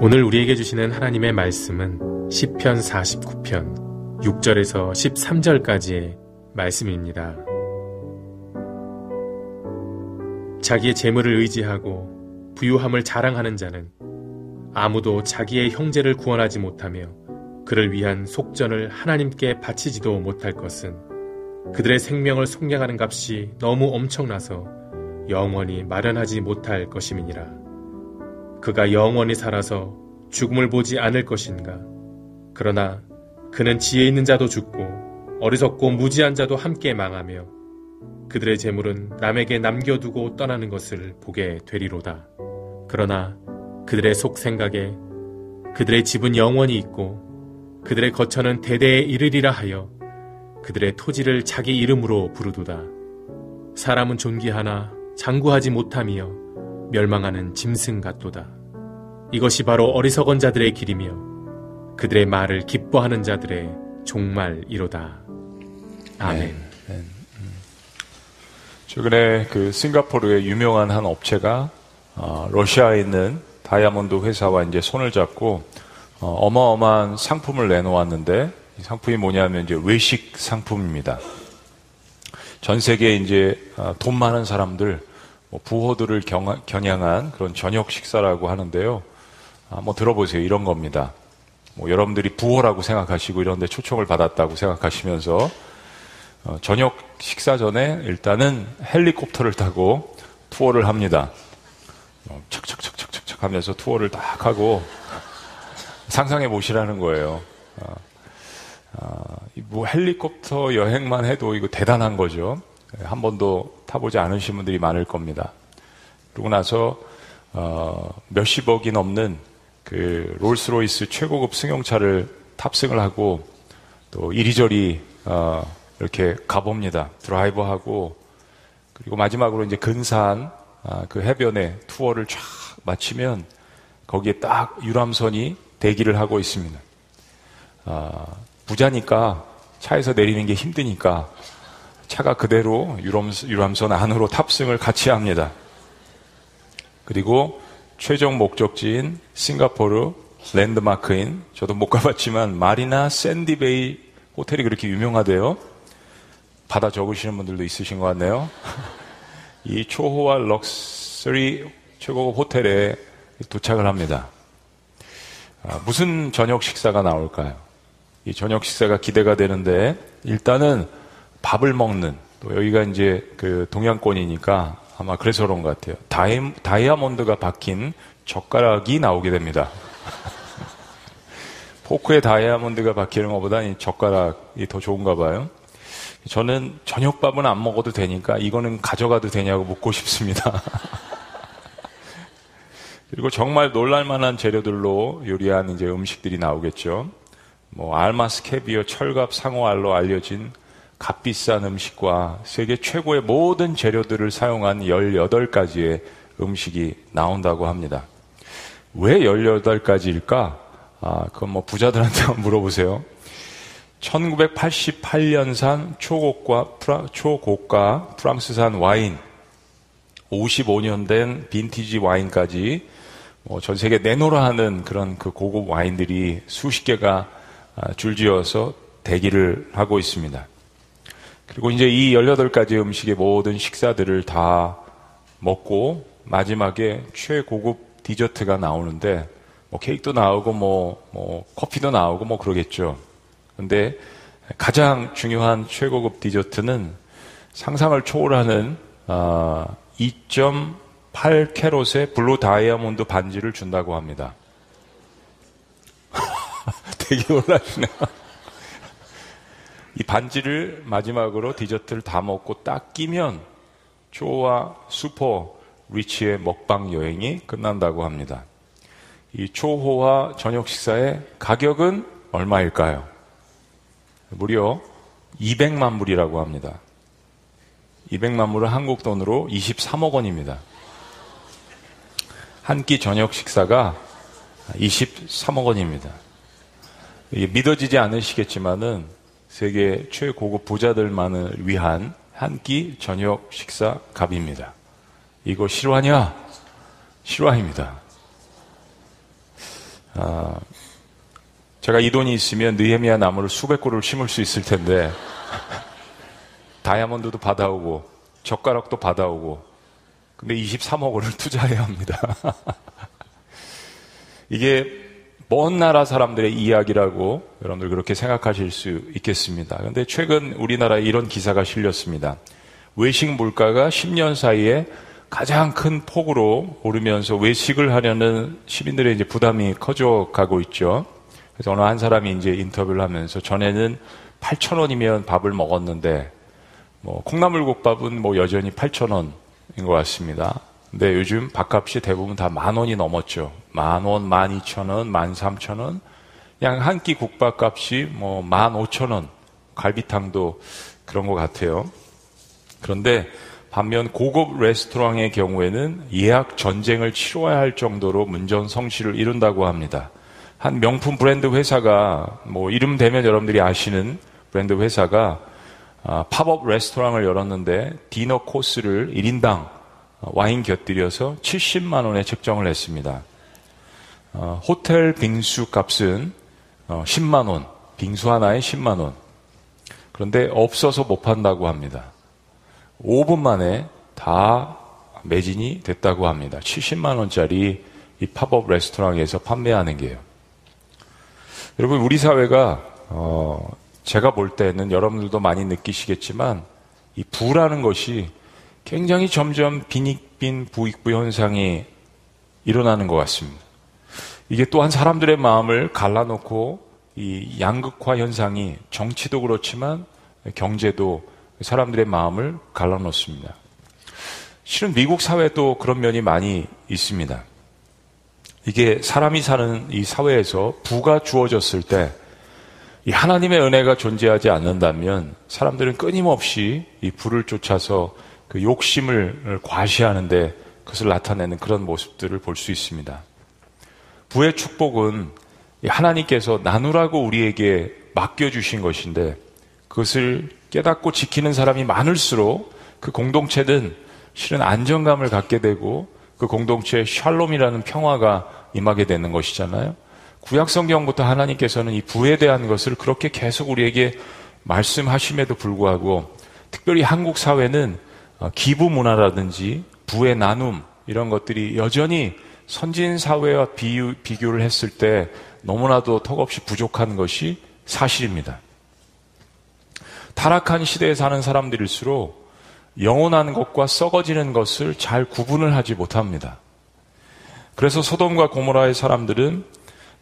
오늘 우리에게 주시는 하나님의 말씀은 시편 49편 6절에서 13절까지의 말씀입니다. 자기의 재물을 의지하고 부유함을 자랑하는 자는 아무도 자기의 형제를 구원하지 못하며 그를 위한 속전을 하나님께 바치지도 못할 것은 그들의 생명을 속량하는 값이 너무 엄청나서 영원히 마련하지 못할 것임이니라. 그가 영원히 살아서 죽음을 보지 않을 것인가. 그러나 그는 지혜 있는 자도 죽고 어리석고 무지한 자도 함께 망하며 그들의 재물은 남에게 남겨두고 떠나는 것을 보게 되리로다. 그러나 그들의 속 생각에 그들의 집은 영원히 있고 그들의 거처는 대대에 이르리라 하여 그들의 토지를 자기 이름으로 부르도다. 사람은 존귀하나 장구하지 못하며 멸망하는 짐승 같도다. 이것이 바로 어리석은 자들의 길이며 그들의 말을 기뻐하는 자들의 종말이로다. 아멘. 네, 네. 음. 최근에 그 싱가포르의 유명한 한 업체가 어, 러시아에 있는 다이아몬드 회사와 이제 손을 잡고 어, 마어마한 상품을 내놓았는데 이 상품이 뭐냐면 이제 외식 상품입니다. 전 세계에 이제 어, 돈 많은 사람들 뭐 부호들을 겨냥한 그런 저녁 식사라고 하는데요. 한번 들어보세요. 이런 겁니다. 뭐 여러분들이 부호라고 생각하시고 이런데 초청을 받았다고 생각하시면서 어, 저녁 식사 전에 일단은 헬리콥터를 타고 투어를 합니다. 어, 척척척척척척 하면서 투어를 딱 하고 상상해 보시라는 거예요. 어, 어, 뭐 헬리콥터 여행만 해도 이거 대단한 거죠. 한 번도 타보지 않으신 분들이 많을 겁니다. 그러고 나서 어, 몇십억이 넘는 그 롤스로이스 최고급 승용차를 탑승을 하고 또 이리저리 어, 이렇게 가봅니다. 드라이브하고 그리고 마지막으로 이제 근사한 아, 그 해변에 투어를 쫙 마치면 거기에 딱 유람선이 대기를 하고 있습니다. 아, 부자니까 차에서 내리는 게 힘드니까 차가 그대로 유람선 안으로 탑승을 같이 합니다. 그리고 최종 목적지인 싱가포르 랜드마크인 저도 못 가봤지만 마리나 샌디베이 호텔이 그렇게 유명하대요. 받아 적으시는 분들도 있으신 것 같네요. 이 초호화 럭셔리 최고급 호텔에 도착을 합니다. 아, 무슨 저녁 식사가 나올까요? 이 저녁 식사가 기대가 되는데 일단은 밥을 먹는 또 여기가 이제 그 동양권이니까 아마 그래서 그런 것 같아요. 다이, 다이아몬드가 박힌 젓가락이 나오게 됩니다. 포크에 다이아몬드가 박히는 것보다 이 젓가락이 더 좋은가 봐요. 저는 저녁밥은 안 먹어도 되니까 이거는 가져가도 되냐고 묻고 싶습니다. 그리고 정말 놀랄만한 재료들로 요리한 이제 음식들이 나오겠죠. 뭐 알마스 캐비어, 철갑, 상어 알로 알려진 값비싼 음식과 세계 최고의 모든 재료들을 사용한 18가지의 음식이 나온다고 합니다. 왜 18가지일까? 아, 그건 뭐 부자들한테 한번 물어보세요. 1988년산 초고가, 프라, 초고가 프랑스산 와인, 55년 된 빈티지 와인까지 뭐 전 세계 내놓으라 하는 그런 그 고급 와인들이 수십 개가 아, 줄지어서 대기를 하고 있습니다. 그리고 이제 이 18가지 음식의 모든 식사들을 다 먹고 마지막에 최고급 디저트가 나오는데 뭐 케이크도 나오고 뭐, 뭐 커피도 나오고 뭐 그러겠죠. 근데 가장 중요한 최고급 디저트는 상상을 초월하는 어, 2.8 캐럿의 블루 다이아몬드 반지를 준다고 합니다. 되게 놀라시네요. 이 반지를 마지막으로 디저트를 다 먹고 딱 끼면 초와 슈퍼 리치의 먹방 여행이 끝난다고 합니다. 이 초호와 저녁 식사의 가격은 얼마일까요? 무려 200만 불이라고 합니다. 200만 불은 한국 돈으로 23억 원입니다. 한 끼 저녁 식사가 23억 원입니다. 믿어지지 않으시겠지만은 세계 최고급 부자들만을 위한 한 끼 저녁 식사 값입니다. 이거 실화냐? 실화입니다. 아, 제가 이 돈이 있으면 느헤미야 나무를 수백 그루를 심을 수 있을 텐데 다이아몬드도 받아오고 젓가락도 받아오고 근데 23억 원을 투자해야 합니다. 이게 먼 나라 사람들의 이야기라고 여러분들 그렇게 생각하실 수 있겠습니다. 근데 최근 우리나라에 이런 기사가 실렸습니다. 외식 물가가 10년 사이에 가장 큰 폭으로 오르면서 외식을 하려는 시민들의 이제 부담이 커져 가고 있죠. 그래서 어느 한 사람이 이제 인터뷰를 하면서 전에는 8천 원이면 밥을 먹었는데 뭐 콩나물국밥은 뭐 여전히 8천 원인 것 같습니다. 근데 요즘 밥값이 대부분 다 만 원이 넘었죠. 만 원, 만 이천 원, 만 삼천 원. 그냥 한 끼 국밥값이 뭐 만 오천 원. 갈비탕도 그런 것 같아요. 그런데 반면 고급 레스토랑의 경우에는 예약 전쟁을 치러야 할 정도로 문전 성시를 이룬다고 합니다. 한 명품 브랜드 회사가 뭐 이름 되면 여러분들이 아시는 브랜드 회사가 아, 팝업 레스토랑을 열었는데 디너 코스를 1인당 와인 곁들여서 70만 원에 책정을 했습니다. 어, 호텔 빙수 값은 어, 10만 원, 빙수 하나에 10만 원. 그런데 없어서 못 판다고 합니다. 5분 만에 다 매진이 됐다고 합니다. 70만 원짜리 이 팝업 레스토랑에서 판매하는 게요. 여러분 우리 사회가 어, 제가 볼 때는 여러분들도 많이 느끼시겠지만 이 부라는 것이 굉장히 점점 빈익빈 부익부 현상이 일어나는 것 같습니다. 이게 또한 사람들의 마음을 갈라놓고 이 양극화 현상이 정치도 그렇지만 경제도 사람들의 마음을 갈라놓습니다. 실은 미국 사회도 그런 면이 많이 있습니다. 이게 사람이 사는 이 사회에서 부가 주어졌을 때 이 하나님의 은혜가 존재하지 않는다면 사람들은 끊임없이 이 부를 쫓아서 그 욕심을 과시하는데 그것을 나타내는 그런 모습들을 볼 수 있습니다. 부의 축복은 하나님께서 나누라고 우리에게 맡겨주신 것인데 그것을 깨닫고 지키는 사람이 많을수록 그 공동체는 실은 안정감을 갖게 되고 그 공동체에 샬롬이라는 평화가 임하게 되는 것이잖아요. 구약 성경부터 하나님께서는 이 부에 대한 것을 그렇게 계속 우리에게 말씀하심에도 불구하고 특별히 한국 사회는 어, 기부 문화라든지 부의 나눔 이런 것들이 여전히 선진 사회와 비유, 비교를 했을 때 너무나도 턱없이 부족한 것이 사실입니다. 타락한 시대에 사는 사람들일수록 영원한 것과 썩어지는 것을 잘 구분을 하지 못합니다. 그래서 소돔과 고모라의 사람들은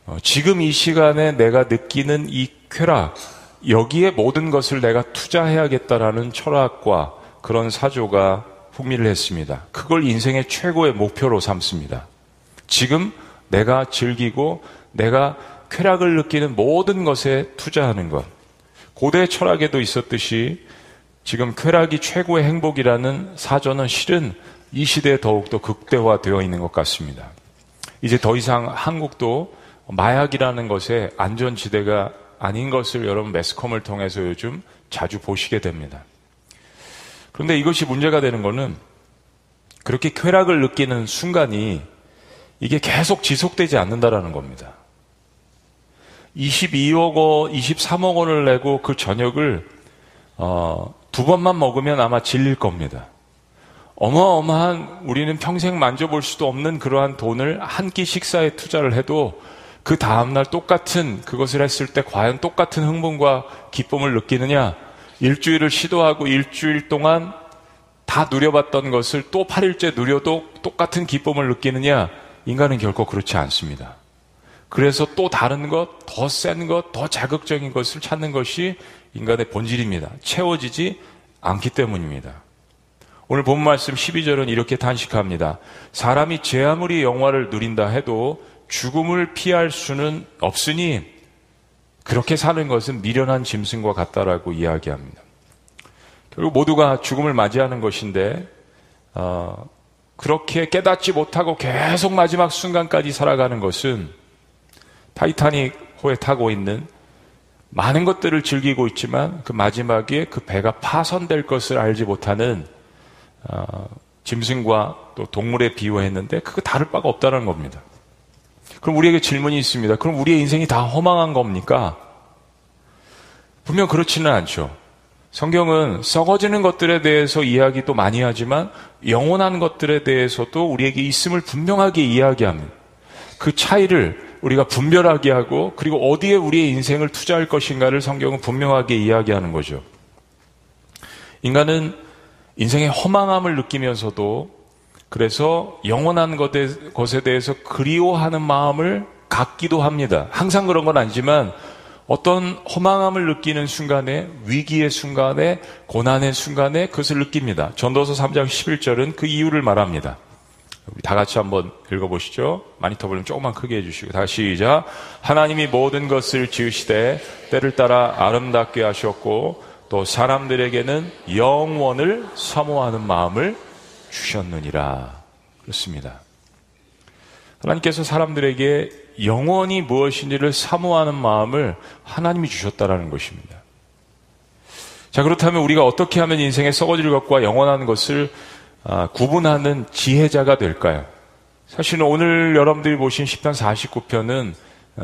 어, 지금 이 시간에 내가 느끼는 이 쾌락, 여기에 모든 것을 내가 투자해야겠다라는 철학과 그런 사조가 풍미를 했습니다. 그걸 인생의 최고의 목표로 삼습니다. 지금 내가 즐기고 내가 쾌락을 느끼는 모든 것에 투자하는 것. 고대 철학에도 있었듯이 지금 쾌락이 최고의 행복이라는 사전은 실은 이 시대에 더욱더 극대화되어 있는 것 같습니다. 이제 더 이상 한국도 마약이라는 것에 안전지대가 아닌 것을 여러분 매스컴을 통해서 요즘 자주 보시게 됩니다. 그런데 이것이 문제가 되는 것은 그렇게 쾌락을 느끼는 순간이 이게 계속 지속되지 않는다라는 겁니다. 22억 원, 23억 원을 내고 그 저녁을 어, 두 번만 먹으면 아마 질릴 겁니다. 어마어마한 우리는 평생 만져볼 수도 없는 그러한 돈을 한 끼 식사에 투자를 해도 그 다음날 똑같은 그것을 했을 때 과연 똑같은 흥분과 기쁨을 느끼느냐? 일주일을 시도하고 일주일 동안 다 누려봤던 것을 또 8일째 누려도 똑같은 기쁨을 느끼느냐? 인간은 결코 그렇지 않습니다. 그래서 또 다른 것, 더 센 것, 더 자극적인 것을 찾는 것이 인간의 본질입니다. 채워지지 않기 때문입니다. 오늘 본 말씀 12절은 이렇게 단식합니다. 사람이 제 아무리 영화를 누린다 해도 죽음을 피할 수는 없으니 그렇게 사는 것은 미련한 짐승과 같다라고 이야기합니다. 결국 모두가 죽음을 맞이하는 것인데 어, 그렇게 깨닫지 못하고 계속 마지막 순간까지 살아가는 것은 타이타닉 호에 타고 있는 많은 것들을 즐기고 있지만 그 마지막에 그 배가 파손될 것을 알지 못하는 어, 짐승과 또 동물에 비유했는데 그거 다를 바가 없다는 겁니다. 그럼 우리에게 질문이 있습니다. 그럼 우리의 인생이 다 허망한 겁니까? 분명 그렇지는 않죠. 성경은 썩어지는 것들에 대해서 이야기도 많이 하지만 영원한 것들에 대해서도 우리에게 있음을 분명하게 이야기합니다. 그 차이를 우리가 분별하게 하고 그리고 어디에 우리의 인생을 투자할 것인가를 성경은 분명하게 이야기하는 거죠. 인간은 인생의 허망함을 느끼면서도 그래서 영원한 것에 대해서 그리워하는 마음을 갖기도 합니다. 항상 그런 건 아니지만 어떤 허망함을 느끼는 순간에 위기의 순간에 고난의 순간에 그것을 느낍니다. 전도서 3장 11절은 그 이유를 말합니다. 우리 다 같이 한번 읽어보시죠. 마니터 볼륨 조금만 크게 해주시고 다시 시작. 하나님이 모든 것을 지으시되 때를 따라 아름답게 하셨고 또 사람들에게는 영원을 사모하는 마음을 주셨느니라. 그렇습니다. 하나님께서 사람들에게 영원히 무엇인지를 사모하는 마음을 하나님이 주셨다라는 것입니다. 자, 그렇다면 우리가 어떻게 하면 인생에 썩어질 것과 영원한 것을 아, 구분하는 지혜자가 될까요? 사실은 오늘 여러분들이 보신 10편 49편은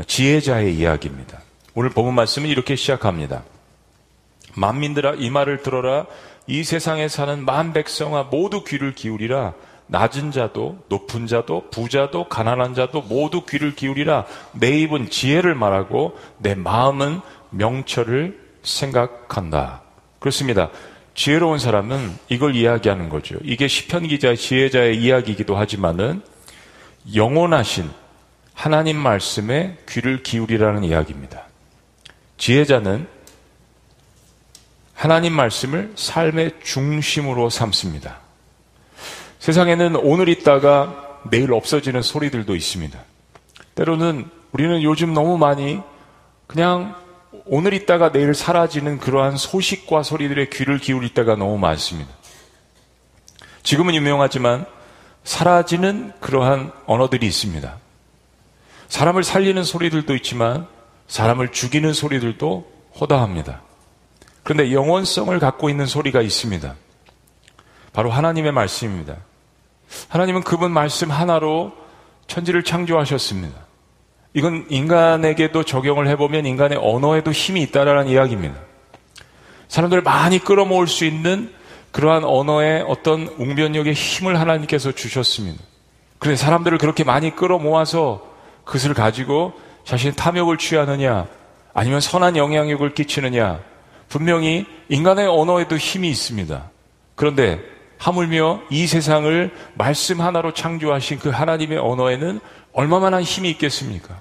지혜자의 이야기입니다. 오늘 본문 말씀은 이렇게 시작합니다. 만민들아 이 말을 들어라 이 세상에 사는 만 백성아 모두 귀를 기울이라 낮은 자도 높은 자도 부자도 가난한 자도 모두 귀를 기울이라 내 입은 지혜를 말하고 내 마음은 명철을 생각한다. 그렇습니다. 지혜로운 사람은 이걸 이야기하는 거죠. 이게 시편 기자의 지혜자의 이야기이기도 하지만은 영원하신 하나님 말씀에 귀를 기울이라는 이야기입니다. 지혜자는 하나님 말씀을 삶의 중심으로 삼습니다. 세상에는 오늘 있다가 내일 없어지는 소리들도 있습니다. 때로는 우리는 요즘 너무 많이 그냥 오늘 있다가 내일 사라지는 그러한 소식과 소리들의 귀를 기울일 때가 너무 많습니다. 지금은 유명하지만 사라지는 그러한 언어들이 있습니다. 사람을 살리는 소리들도 있지만 사람을 죽이는 소리들도 허다합니다. 그런데 영원성을 갖고 있는 소리가 있습니다. 바로 하나님의 말씀입니다. 하나님은 그분 말씀 하나로 천지를 창조하셨습니다. 이건 인간에게도 적용을 해보면 인간의 언어에도 힘이 있다라는 이야기입니다. 사람들을 많이 끌어모을 수 있는 그러한 언어의 어떤 웅변력의 힘을 하나님께서 주셨습니다. 그런데 사람들을 그렇게 많이 끌어모아서 그것을 가지고 자신의 탐욕을 취하느냐, 아니면 선한 영향력을 끼치느냐, 분명히 인간의 언어에도 힘이 있습니다. 그런데 하물며 이 세상을 말씀 하나로 창조하신 그 하나님의 언어에는 얼마만한 힘이 있겠습니까?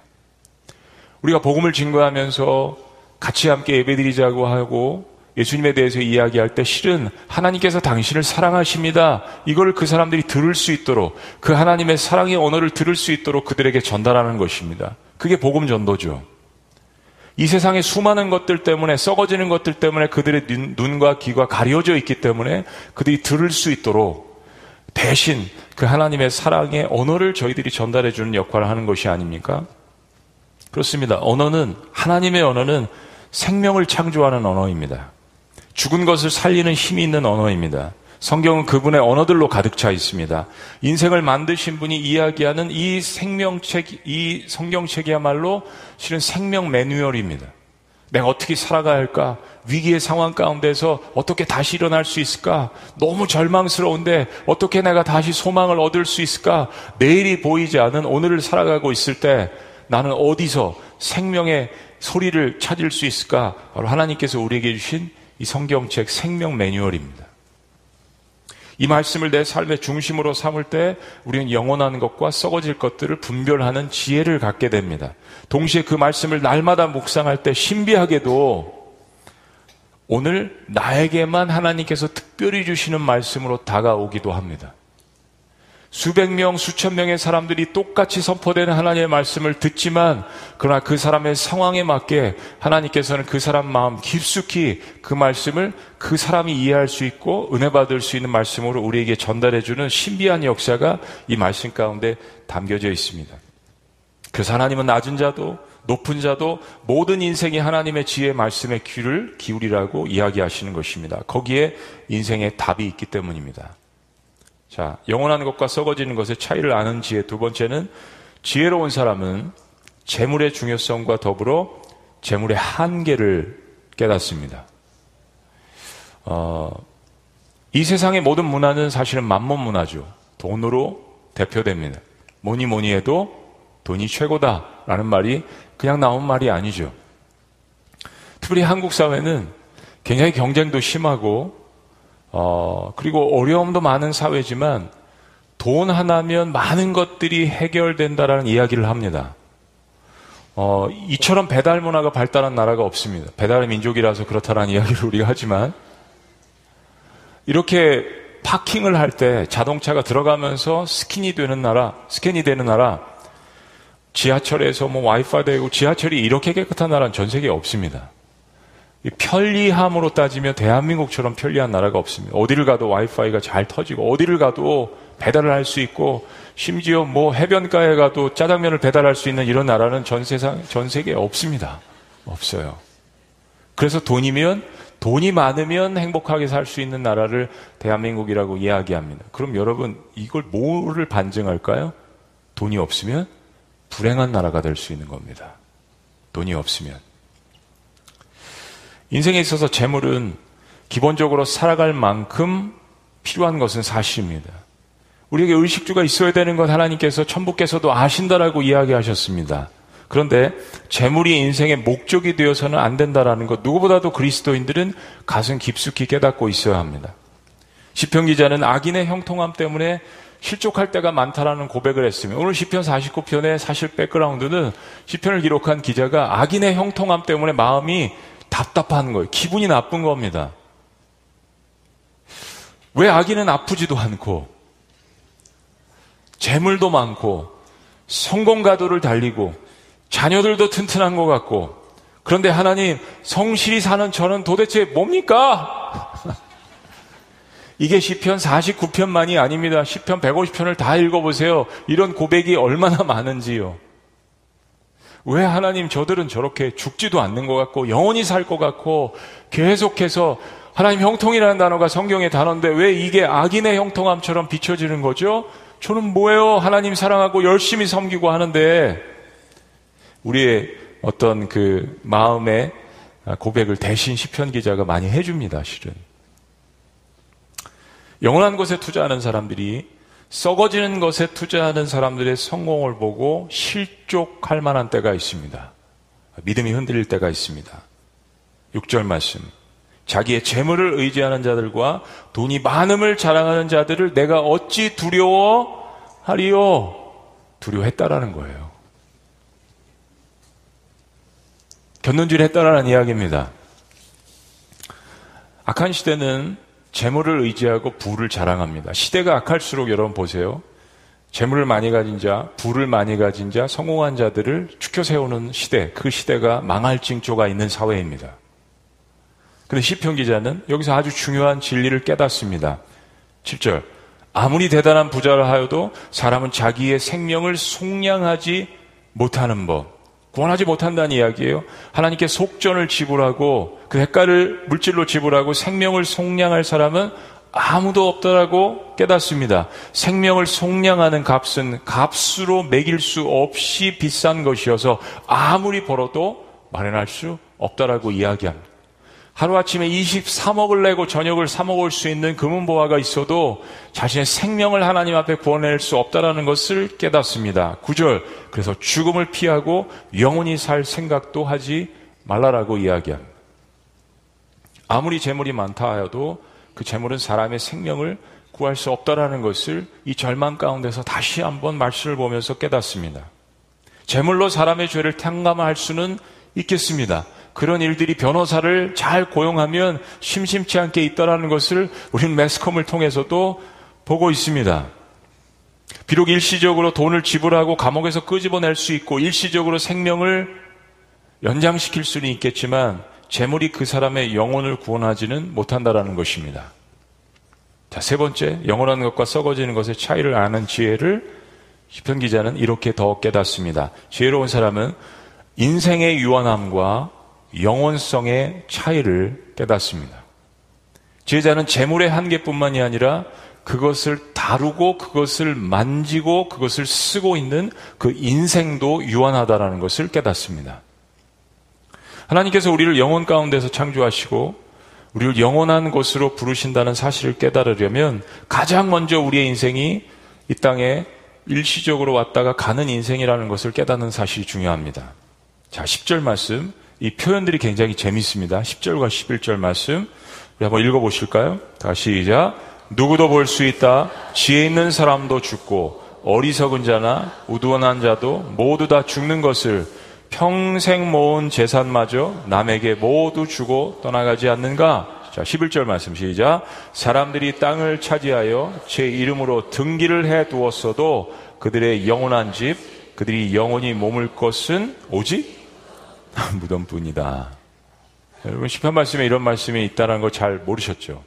우리가 복음을 증거하면서 같이 함께 예배드리자고 하고 예수님에 대해서 이야기할 때 실은 하나님께서 당신을 사랑하십니다. 이걸 그 사람들이 들을 수 있도록 그 하나님의 사랑의 언어를 들을 수 있도록 그들에게 전달하는 것입니다. 그게 복음 전도죠. 이 세상의 수많은 것들 때문에 썩어지는 것들 때문에 그들의 눈, 과 귀가 가려져 있기 때문에 그들이 들을 수 있도록 대신 그 하나님의 사랑의 언어를 저희들이 전달해 주는 역할을 하는 것이 아닙니까? 그렇습니다. 언어는 하나님의 언어는 생명을 창조하는 언어입니다. 죽은 것을 살리는 힘이 있는 언어입니다. 성경은 그분의 언어들로 가득 차 있습니다. 인생을 만드신 분이 이야기하는 이 생명책, 이 성경책이야말로 실은 생명 매뉴얼입니다. 내가 어떻게 살아가야 할까? 위기의 상황 가운데서 어떻게 다시 일어날 수 있을까? 너무 절망스러운데 어떻게 내가 다시 소망을 얻을 수 있을까? 내일이 보이지 않은 오늘을 살아가고 있을 때 나는 어디서 생명의 소리를 찾을 수 있을까? 바로 하나님께서 우리에게 주신 이 성경책 생명 매뉴얼입니다. 이 말씀을 내 삶의 중심으로 삼을 때 우리는 영원한 것과 썩어질 것들을 분별하는 지혜를 갖게 됩니다. 동시에 그 말씀을 날마다 묵상할 때 신비하게도 오늘 나에게만 하나님께서 특별히 주시는 말씀으로 다가오기도 합니다. 수백 명, 수천 명의 사람들이 똑같이 선포되는 하나님의 말씀을 듣지만, 그러나 그 사람의 상황에 맞게 하나님께서는 그 사람 마음 깊숙이 그 말씀을 그 사람이 이해할 수 있고 은혜 받을 수 있는 말씀으로 우리에게 전달해 주는 신비한 역사가 이 말씀 가운데 담겨져 있습니다. 그래서 하나님은 낮은 자도 높은 자도 모든 인생이 하나님의 지혜 말씀에 귀를 기울이라고 이야기하시는 것입니다. 거기에 인생의 답이 있기 때문입니다. 자, 영원한 것과 썩어지는 것의 차이를 아는 지혜. 두 번째는 지혜로운 사람은 재물의 중요성과 더불어 재물의 한계를 깨닫습니다. 어, 이 세상의 모든 문화는 사실은 만몬 문화죠. 돈으로 대표됩니다. 뭐니 뭐니 해도 돈이 최고다라는 말이 그냥 나온 말이 아니죠. 특별히 한국 사회는 굉장히 경쟁도 심하고 어, 그리고 어려움도 많은 사회지만 돈 하나면 많은 것들이 해결된다라는 이야기를 합니다. 어, 이처럼 배달 문화가 발달한 나라가 없습니다. 배달의 민족이라서 그렇다라는 이야기를 우리가 하지만 이렇게 파킹을 할 때 자동차가 들어가면서 스킨이 되는 나라, 스캔이 되는 나라, 지하철에서 뭐 와이파이 되고 지하철이 이렇게 깨끗한 나라는 전 세계에 없습니다. 편리함으로 따지면 대한민국처럼 편리한 나라가 없습니다. 어디를 가도 와이파이가 잘 터지고 어디를 가도 배달을 할 수 있고 심지어 뭐 해변가에 가도 짜장면을 배달할 수 있는 이런 나라는 전 세상 전 세계에 없습니다. 없어요. 그래서 돈이면 돈이 많으면 행복하게 살 수 있는 나라를 대한민국이라고 이야기합니다. 그럼 여러분 이걸 뭐를 반증할까요? 돈이 없으면 불행한 나라가 될 수 있는 겁니다. 돈이 없으면 인생에 있어서 재물은 기본적으로 살아갈 만큼 필요한 것은 사실입니다. 우리에게 의식주가 있어야 되는 것 하나님께서 천부께서도 아신다라고 이야기하셨습니다. 그런데 재물이 인생의 목적이 되어서는 안 된다라는 것 누구보다도 그리스도인들은 가슴 깊숙이 깨닫고 있어야 합니다. 시편 기자는 악인의 형통함 때문에 실족할 때가 많다라는 고백을 했으며 오늘 시편 49편의 사실 백그라운드는 시편을 기록한 기자가 악인의 형통함 때문에 마음이 답답한 거예요. 기분이 나쁜 겁니다. 왜 악인은 아프지도 않고 재물도 많고 성공 가도를 달리고 자녀들도 튼튼한 것 같고 그런데 하나님 성실히 사는 저는 도대체 뭡니까? 이게 시편 49편만이 아닙니다. 시편 150편을 다 읽어보세요. 이런 고백이 얼마나 많은지요. 왜 하나님 저들은 저렇게 죽지도 않는 것 같고 영원히 살 것 같고 계속해서 하나님 형통이라는 단어가 성경의 단어인데 왜 이게 악인의 형통함처럼 비춰지는 거죠? 저는 뭐예요? 하나님 사랑하고 열심히 섬기고 하는데 우리의 어떤 그 마음의 고백을 대신 시편 기자가 많이 해줍니다, 실은. 영원한 것에 투자하는 사람들이 썩어지는 것에 투자하는 사람들의 성공을 보고 실족할 만한 때가 있습니다. 믿음이 흔들릴 때가 있습니다. 6절 말씀. 자기의 재물을 의지하는 자들과 돈이 많음을 자랑하는 자들을 내가 어찌 두려워하리요? 두려워했다라는 거예요. 견눈질 했다라는 이야기입니다. 악한 시대는 재물을 의지하고 부를 자랑합니다. 시대가 악할수록 여러분 보세요. 재물을 많이 가진 자, 부를 많이 가진 자, 성공한 자들을 축켜 세우는 시대, 그 시대가 망할 징조가 있는 사회입니다. 그런데 시편 기자는 여기서 아주 중요한 진리를 깨닫습니다. 7절. 아무리 대단한 부자라 하여도 사람은 자기의 생명을 속량하지 못하는 법. 구원하지 못한다는 이야기예요. 하나님께 속전을 지불하고 그 대가를 물질로 지불하고 생명을 속량할 사람은 아무도 없더라고 깨닫습니다. 생명을 속량하는 값은 값으로 매길 수 없이 비싼 것이어서 아무리 벌어도 마련할 수 없다라고 이야기합니다. 하루아침에 23억을 내고 저녁을 사 먹을 수 있는 금은보화가 있어도 자신의 생명을 하나님 앞에 구원낼 수 없다라는 것을 깨닫습니다. 9절. 그래서 죽음을 피하고 영원히 살 생각도 하지 말라라고 이야기합니다. 아무리 재물이 많다 하여도 그 재물은 사람의 생명을 구할 수 없다라는 것을 이 절망 가운데서 다시 한번 말씀을 보면서 깨닫습니다. 재물로 사람의 죄를 탕감할 수는 있겠습니다. 그런 일들이 변호사를 잘 고용하면 심심치 않게 있다라는 것을 우리는 매스컴을 통해서도 보고 있습니다. 비록 일시적으로 돈을 지불하고 감옥에서 끄집어낼 수 있고 일시적으로 생명을 연장시킬 수는 있겠지만 재물이 그 사람의 영혼을 구원하지는 못한다라는 것입니다. 자, 세 번째, 영원한 것과 썩어지는 것의 차이를 아는 지혜를 시편 기자는 이렇게 더 깨닫습니다. 지혜로운 사람은 인생의 유한함과 영원성의 차이를 깨닫습니다. 지혜자는 재물의 한계뿐만이 아니라 그것을 다루고 그것을 만지고 그것을 쓰고 있는 그 인생도 유한하다라는 것을 깨닫습니다. 하나님께서 우리를 영혼 가운데서 창조하시고 우리를 영원한 곳으로 부르신다는 사실을 깨달으려면 가장 먼저 우리의 인생이 이 땅에 일시적으로 왔다가 가는 인생이라는 것을 깨닫는 사실이 중요합니다. 자, 10절 말씀. 이 표현들이 굉장히 재밌습니다. 10절과 11절 말씀. 우리 한번 읽어보실까요? 다시 시작. 누구도 볼 수 있다. 지혜 있는 사람도 죽고 어리석은 자나 우두원한 자도 모두 다 죽는 것을 평생 모은 재산마저 남에게 모두 주고 떠나가지 않는가? 자, 11절 말씀 시작. 사람들이 땅을 차지하여 제 이름으로 등기를 해 두었어도 그들의 영원한 집, 그들이 영원히 머물 것은 오직 무덤뿐이다. 여러분, 10편 말씀에 이런 말씀이 있다는 거잘 모르셨죠?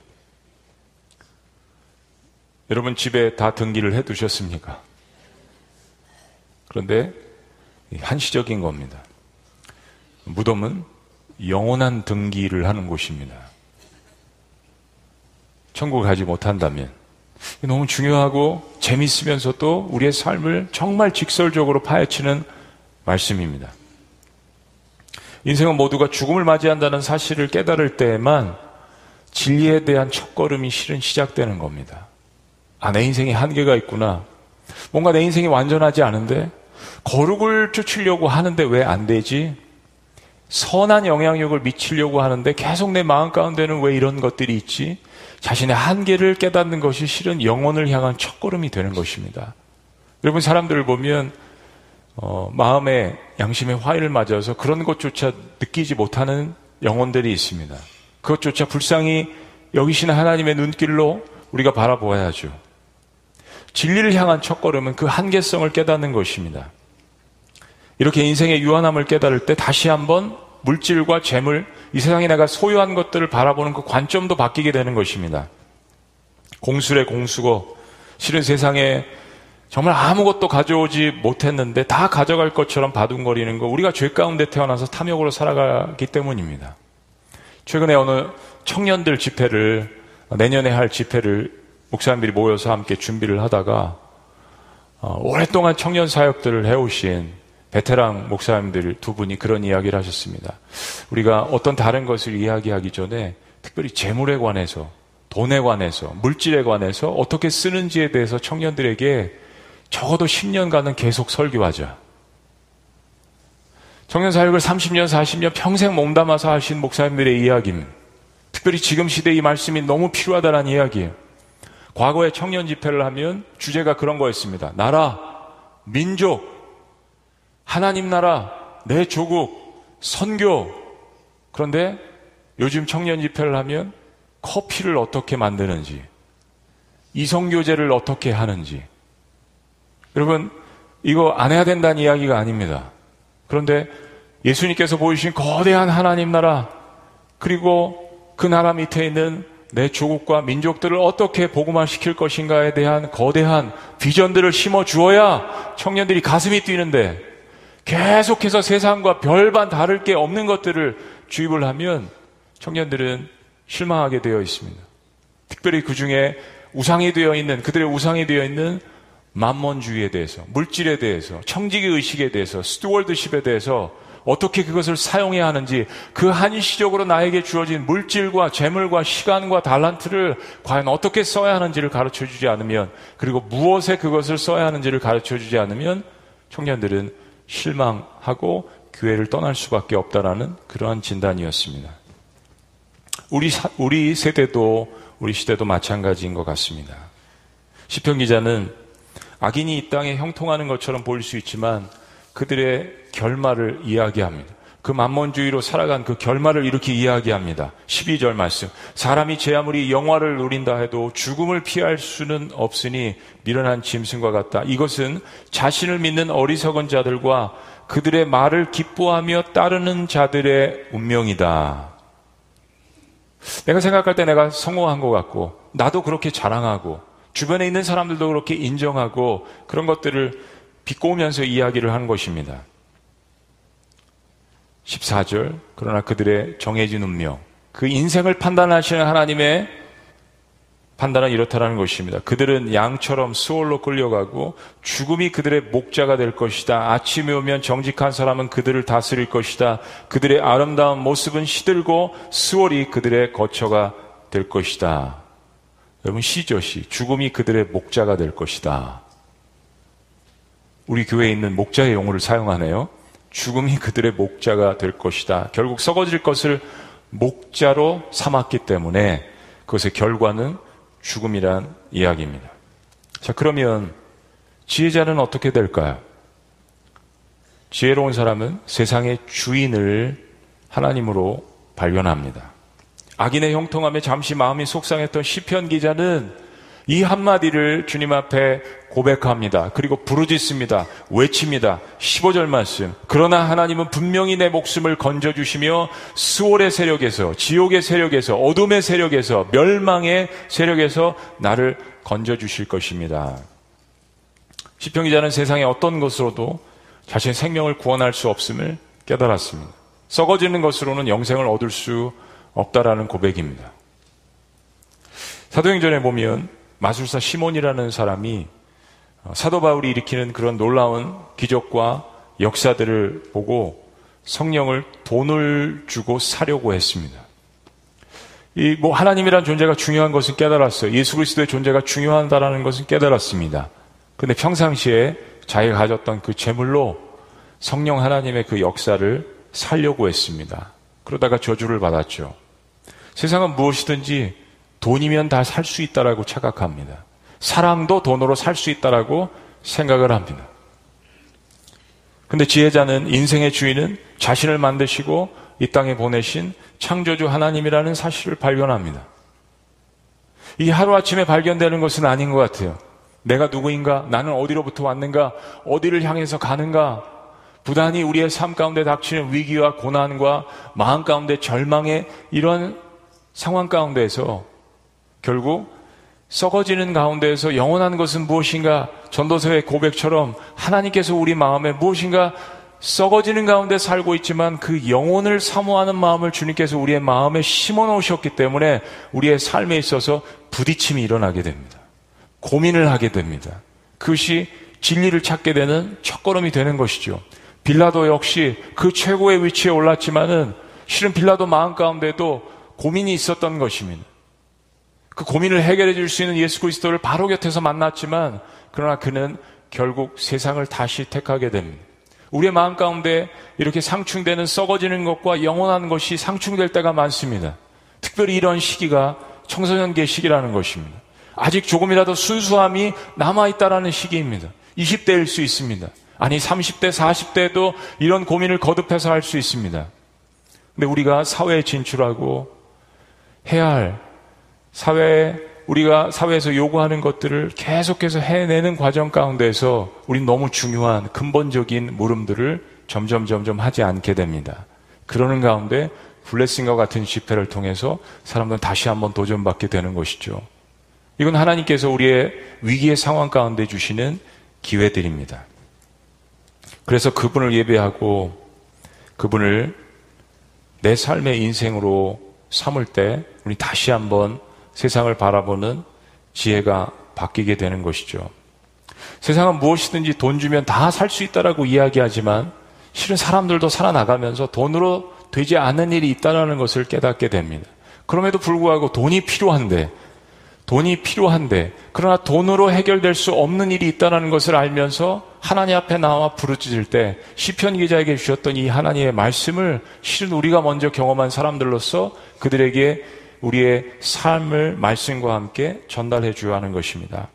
여러분 집에 다 등기를 해 두셨습니까? 그런데 한시적인 겁니다. 무덤은 영원한 등기를 하는 곳입니다. 천국 가지 못한다면 너무 중요하고 재밌으면서도 우리의 삶을 정말 직설적으로 파헤치는 말씀입니다. 인생은 모두가 죽음을 맞이한다는 사실을 깨달을 때에만 진리에 대한 첫걸음이 실은 시작되는 겁니다. 아, 내 인생에 한계가 있구나. 뭔가 내 인생이 완전하지 않은데 거룩을 쫓으려고 하는데 왜 안 되지? 선한 영향력을 미치려고 하는데 계속 내 마음 가운데는 왜 이런 것들이 있지? 자신의 한계를 깨닫는 것이 실은 영혼을 향한 첫걸음이 되는 것입니다. 여러분 사람들을 보면 어, 마음의 양심의 화해를 맞아서 그런 것조차 느끼지 못하는 영혼들이 있습니다. 그것조차 불쌍히 여기시는 하나님의 눈길로 우리가 바라보아야죠. 진리를 향한 첫걸음은 그 한계성을 깨닫는 것입니다. 이렇게 인생의 유한함을 깨달을 때 다시 한번 물질과 재물, 이 세상에 내가 소유한 것들을 바라보는 그 관점도 바뀌게 되는 것입니다. 공술의 공수고, 실은 세상에 정말 아무것도 가져오지 못했는데 다 가져갈 것처럼 바둥거리는 거, 우리가 죄 가운데 태어나서 탐욕으로 살아가기 때문입니다. 최근에 어느 청년들 집회를, 내년에 할 집회를 목사님들이 모여서 함께 준비를 하다가 어, 오랫동안 청년 사역들을 해오신 베테랑 목사님들 두 분이 그런 이야기를 하셨습니다. 우리가 어떤 다른 것을 이야기하기 전에 특별히 재물에 관해서 돈에 관해서 물질에 관해서 어떻게 쓰는지에 대해서 청년들에게 적어도 10년간은 계속 설교하자. 청년 사역을 30년, 40년 평생 몸담아서 하신 목사님들의 이야기는 특별히 지금 시대 이 말씀이 너무 필요하다는 이야기예요. 과거에 청년 집회를 하면 주제가 그런 거였습니다. 나라, 민족, 하나님 나라, 내 조국, 선교. 그런데 요즘 청년 집회를 하면 커피를 어떻게 만드는지, 이성교제를 어떻게 하는지. 여러분, 이거 안 해야 된다는 이야기가 아닙니다. 그런데 예수님께서 보이신 거대한 하나님 나라, 그리고 그 나라 밑에 있는 내 조국과 민족들을 어떻게 복음화 시킬 것인가에 대한 거대한 비전들을 심어 주어야 청년들이 가슴이 뛰는데 계속해서 세상과 별반 다를 게 없는 것들을 주입을 하면 청년들은 실망하게 되어 있습니다. 특별히 그 중에 우상이 되어 있는, 그들의 우상이 되어 있는 만몬주의에 대해서, 물질에 대해서, 청지기 의식에 대해서, 스튜월드십에 대해서 어떻게 그것을 사용해야 하는지 그 한시적으로 나에게 주어진 물질과 재물과 시간과 달란트를 과연 어떻게 써야 하는지를 가르쳐 주지 않으면 그리고 무엇에 그것을 써야 하는지를 가르쳐 주지 않으면 청년들은 실망하고 교회를 떠날 수밖에 없다라는 그러한 진단이었습니다. 우리 우리 세대도 우리 시대도 마찬가지인 것 같습니다. 시편 기자는 악인이 이 땅에 형통하는 것처럼 보일 수 있지만 그들의 결말을 이야기합니다. 그 만몬주의로 살아간 그 결말을 이렇게 이야기합니다. 12절 말씀. 사람이 제 아무리 영화를 누린다 해도 죽음을 피할 수는 없으니 미련한 짐승과 같다. 이것은 자신을 믿는 어리석은 자들과 그들의 말을 기뻐하며 따르는 자들의 운명이다. 내가 생각할 때 내가 성공한 것 같고, 나도 그렇게 자랑하고, 주변에 있는 사람들도 그렇게 인정하고, 그런 것들을 비꼬면서 이야기를 하는 것입니다. 14절. 그러나 그들의 정해진 운명, 그 인생을 판단하시는 하나님의 판단은 이렇다라는 것입니다. 그들은 양처럼 수월로 끌려가고 죽음이 그들의 목자가 될 것이다. 아침이 오면 정직한 사람은 그들을 다스릴 것이다. 그들의 아름다운 모습은 시들고 수월이 그들의 거처가 될 것이다. 여러분 시죠 시. 죽음이 그들의 목자가 될 것이다. 우리 교회에 있는 목자의 용어를 사용하네요. 죽음이 그들의 목자가 될 것이다. 결국 썩어질 것을 목자로 삼았기 때문에 그것의 결과는 죽음이란 이야기입니다. 자, 그러면 지혜자는 어떻게 될까요? 지혜로운 사람은 세상의 주인을 하나님으로 발견합니다. 악인의 형통함에 잠시 마음이 속상했던 시편 기자는 이 한마디를 주님 앞에 고백합니다. 그리고 부르짖습니다. 외칩니다. 15절 말씀. 그러나 하나님은 분명히 내 목숨을 건져주시며 수월의 세력에서, 지옥의 세력에서, 어둠의 세력에서, 멸망의 세력에서 나를 건져주실 것입니다. 시평 기자는 세상의 어떤 것으로도 자신의 생명을 구원할 수 없음을 깨달았습니다. 썩어지는 것으로는 영생을 얻을 수 없다라는 고백입니다. 사도행전에 보면 마술사 시몬이라는 사람이 어, 사도 바울이 일으키는 그런 놀라운 기적과 역사들을 보고 성령을 돈을 주고 사려고 했습니다. 이 뭐 하나님이란 존재가 중요한 것은 깨달았어요. 예수 그리스도의 존재가 중요하다라는 것은 깨달았습니다. 근데 평상시에 자기가 가졌던 그 재물로 성령 하나님의 그 역사를 살려고 했습니다. 그러다가 저주를 받았죠. 세상은 무엇이든지 돈이면 다 살 수 있다라고 착각합니다. 사랑도 돈으로 살 수 있다라고 생각을 합니다. 근데 지혜자는 인생의 주인은 자신을 만드시고 이 땅에 보내신 창조주 하나님이라는 사실을 발견합니다. 이 하루아침에 발견되는 것은 아닌 것 같아요. 내가 누구인가? 나는 어디로부터 왔는가? 어디를 향해서 가는가? 부단히 우리의 삶 가운데 닥치는 위기와 고난과 마음 가운데 절망의 이런 상황 가운데에서 결국 썩어지는 가운데에서 영원한 것은 무엇인가? 전도서의 고백처럼 하나님께서 우리 마음에 무엇인가 썩어지는 가운데 살고 있지만 그 영혼을 사모하는 마음을 주님께서 우리의 마음에 심어 놓으셨기 때문에 우리의 삶에 있어서 부딪힘이 일어나게 됩니다. 고민을 하게 됩니다. 그것이 진리를 찾게 되는 첫걸음이 되는 것이죠. 빌라도 역시 그 최고의 위치에 올랐지만은 실은 빌라도 마음 가운데도 고민이 있었던 것입니다. 그 고민을 해결해 줄 수 있는 예수 그리스도를 바로 곁에서 만났지만 그러나 그는 결국 세상을 다시 택하게 됩니다. 우리의 마음 가운데 이렇게 상충되는 썩어지는 것과 영원한 것이 상충될 때가 많습니다. 특별히 이런 시기가 청소년기 시기라는 것입니다. 아직 조금이라도 순수함이 남아있다라는 시기입니다. 20대일 수 있습니다. 아니, 30대, 40대도 이런 고민을 거듭해서 할 수 있습니다. 근데 우리가 사회에 진출하고 해야 할 사회에 우리가 사회에서 요구하는 것들을 계속해서 해내는 과정 가운데서 우린 너무 중요한 근본적인 물음들을 점점 점점 하지 않게 됩니다. 그러는 가운데 블레싱과 같은 집회를 통해서 사람들은 다시 한번 도전받게 되는 것이죠. 이건 하나님께서 우리의 위기의 상황 가운데 주시는 기회들입니다. 그래서 그분을 예배하고 그분을 내 삶의 인생으로 삼을 때 우리 다시 한번 세상을 바라보는 지혜가 바뀌게 되는 것이죠. 세상은 무엇이든지 돈 주면 다 살 수 있다라고 이야기하지만 실은 사람들도 살아나가면서 돈으로 되지 않는 일이 있다는 것을 깨닫게 됩니다. 그럼에도 불구하고 돈이 필요한데 돈이 필요한데 그러나 돈으로 해결될 수 없는 일이 있다는 것을 알면서 하나님 앞에 나와 부르짖을 때 시편 기자에게 주셨던 이 하나님의 말씀을 실은 우리가 먼저 경험한 사람들로서 그들에게 우리의 삶을 말씀과 함께 전달해 주어야 하는 것입니다.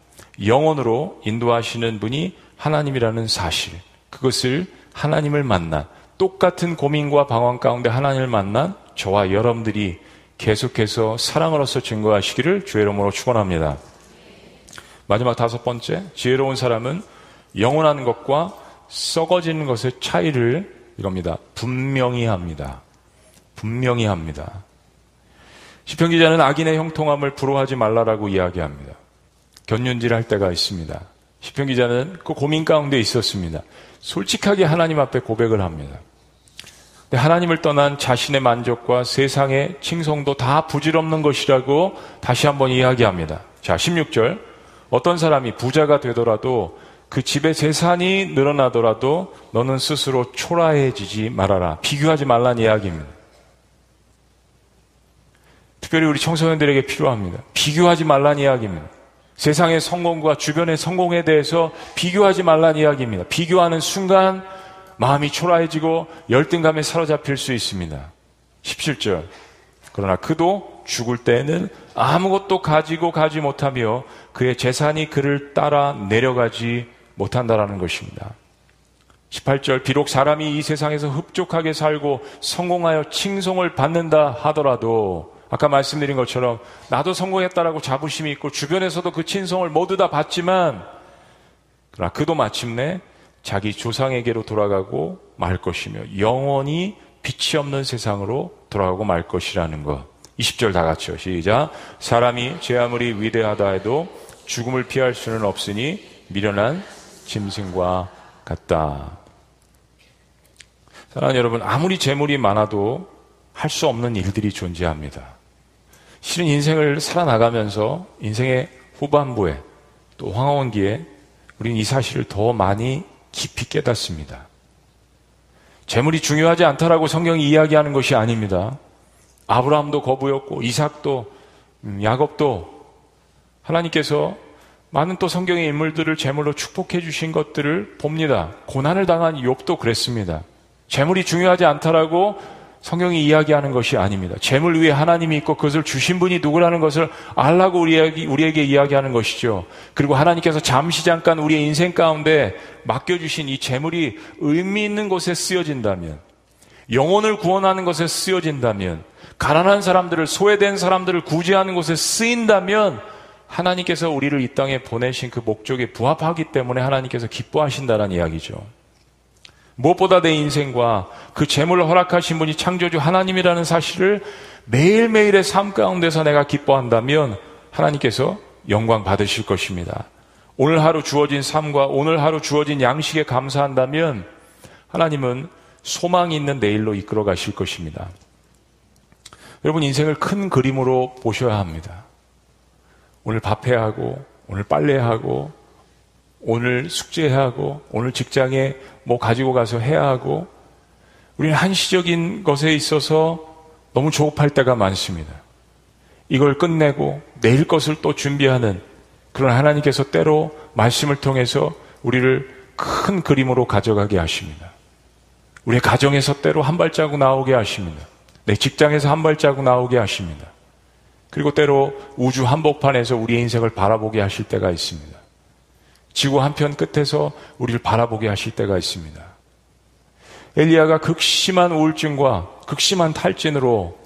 영원으로 인도하시는 분이 하나님이라는 사실, 그것을 하나님을 만난 똑같은 고민과 방황 가운데 하나님을 만난 저와 여러분들이 계속해서 사랑으로서 증거하시기를 주의 이름으로 축원합니다. 마지막 다섯 번째, 지혜로운 사람은 영원한 것과 썩어지는 것의 차이를 이겁니다. 분명히 합니다. 분명히 합니다. 시편 기자는 악인의 형통함을 부러워하지 말라라고 이야기합니다. 견륜질할 때가 있습니다. 시편 기자는 그 고민 가운데 있었습니다. 솔직하게 하나님 앞에 고백을 합니다. 하나님을 떠난 자신의 만족과 세상의 칭송도 다 부질없는 것이라고 다시 한번 이야기합니다. 자, 16절. 어떤 사람이 부자가 되더라도 그 집의 재산이 늘어나더라도 너는 스스로 초라해지지 말아라. 비교하지 말란 이야기입니다. 특별히 우리 청소년들에게 필요합니다. 비교하지 말란 이야기입니다. 세상의 성공과 주변의 성공에 대해서 비교하지 말란 이야기입니다. 비교하는 순간 마음이 초라해지고 열등감에 사로잡힐 수 있습니다. 17절. 그러나 그도 죽을 때에는 아무것도 가지고 가지 못하며 그의 재산이 그를 따라 내려가지 못한다라는 것입니다. 18절 비록 사람이 이 세상에서 흡족하게 살고 성공하여 칭송을 받는다 하더라도 아까 말씀드린 것처럼 나도 성공했다라고 자부심이 있고 주변에서도 그 칭송을 모두 다 받지만 그러나 그도 마침내 자기 조상에게로 돌아가고 말 것이며 영원히 빛이 없는 세상으로 돌아가고 말 것이라는 것. 20절 다 같이요. 시작. 사람이 제 아무리 위대하다 해도 죽음을 피할 수는 없으니 미련한 짐승과 같다. 사랑하는 여러분, 아무리 재물이 많아도 할 수 없는 일들이 존재합니다. 실은 인생을 살아나가면서 인생의 후반부에 또 황혼기에 우리는 이 사실을 더 많이 깊이 깨닫습니다. 재물이 중요하지 않다라고 성경이 이야기하는 것이 아닙니다. 아브라함도 거부였고 이삭도 음, 야곱도 하나님께서 많은 또 성경의 인물들을 재물로 축복해 주신 것들을 봅니다. 고난을 당한 욥도 그랬습니다. 재물이 중요하지 않다라고 성경이 이야기하는 것이 아닙니다. 재물 위에 하나님이 있고 그것을 주신 분이 누구라는 것을 알라고 우리에게, 우리에게 이야기하는 것이죠. 그리고 하나님께서 잠시 잠깐 우리의 인생 가운데 맡겨주신 이 재물이 의미 있는 곳에 쓰여진다면, 영혼을 구원하는 것에 쓰여진다면, 가난한 사람들을, 소외된 사람들을 구제하는 곳에 쓰인다면, 하나님께서 우리를 이 땅에 보내신 그 목적에 부합하기 때문에 하나님께서 기뻐하신다는 이야기죠. 무엇보다 내 인생과 그 재물을 허락하신 분이 창조주 하나님이라는 사실을 매일매일의 삶 가운데서 내가 기뻐한다면 하나님께서 영광 받으실 것입니다. 오늘 하루 주어진 삶과 오늘 하루 주어진 양식에 감사한다면 하나님은 소망이 있는 내일로 이끌어 가실 것입니다. 여러분 인생을 큰 그림으로 보셔야 합니다. 오늘 밥해야 하고 오늘 빨래해야 하고 오늘 숙제해야 하고 오늘 직장에 뭐 가지고 가서 해야 하고 우리는 한시적인 것에 있어서 너무 조급할 때가 많습니다. 이걸 끝내고 내일 것을 또 준비하는 그런 하나님께서 때로 말씀을 통해서 우리를 큰 그림으로 가져가게 하십니다. 우리의 가정에서 때로 한 발자국 나오게 하십니다. 내 직장에서 한 발자국 나오게 하십니다. 그리고 때로 우주 한복판에서 우리의 인생을 바라보게 하실 때가 있습니다. 지구 한편 끝에서 우리를 바라보게 하실 때가 있습니다. 엘리야가 극심한 우울증과 극심한 탈진으로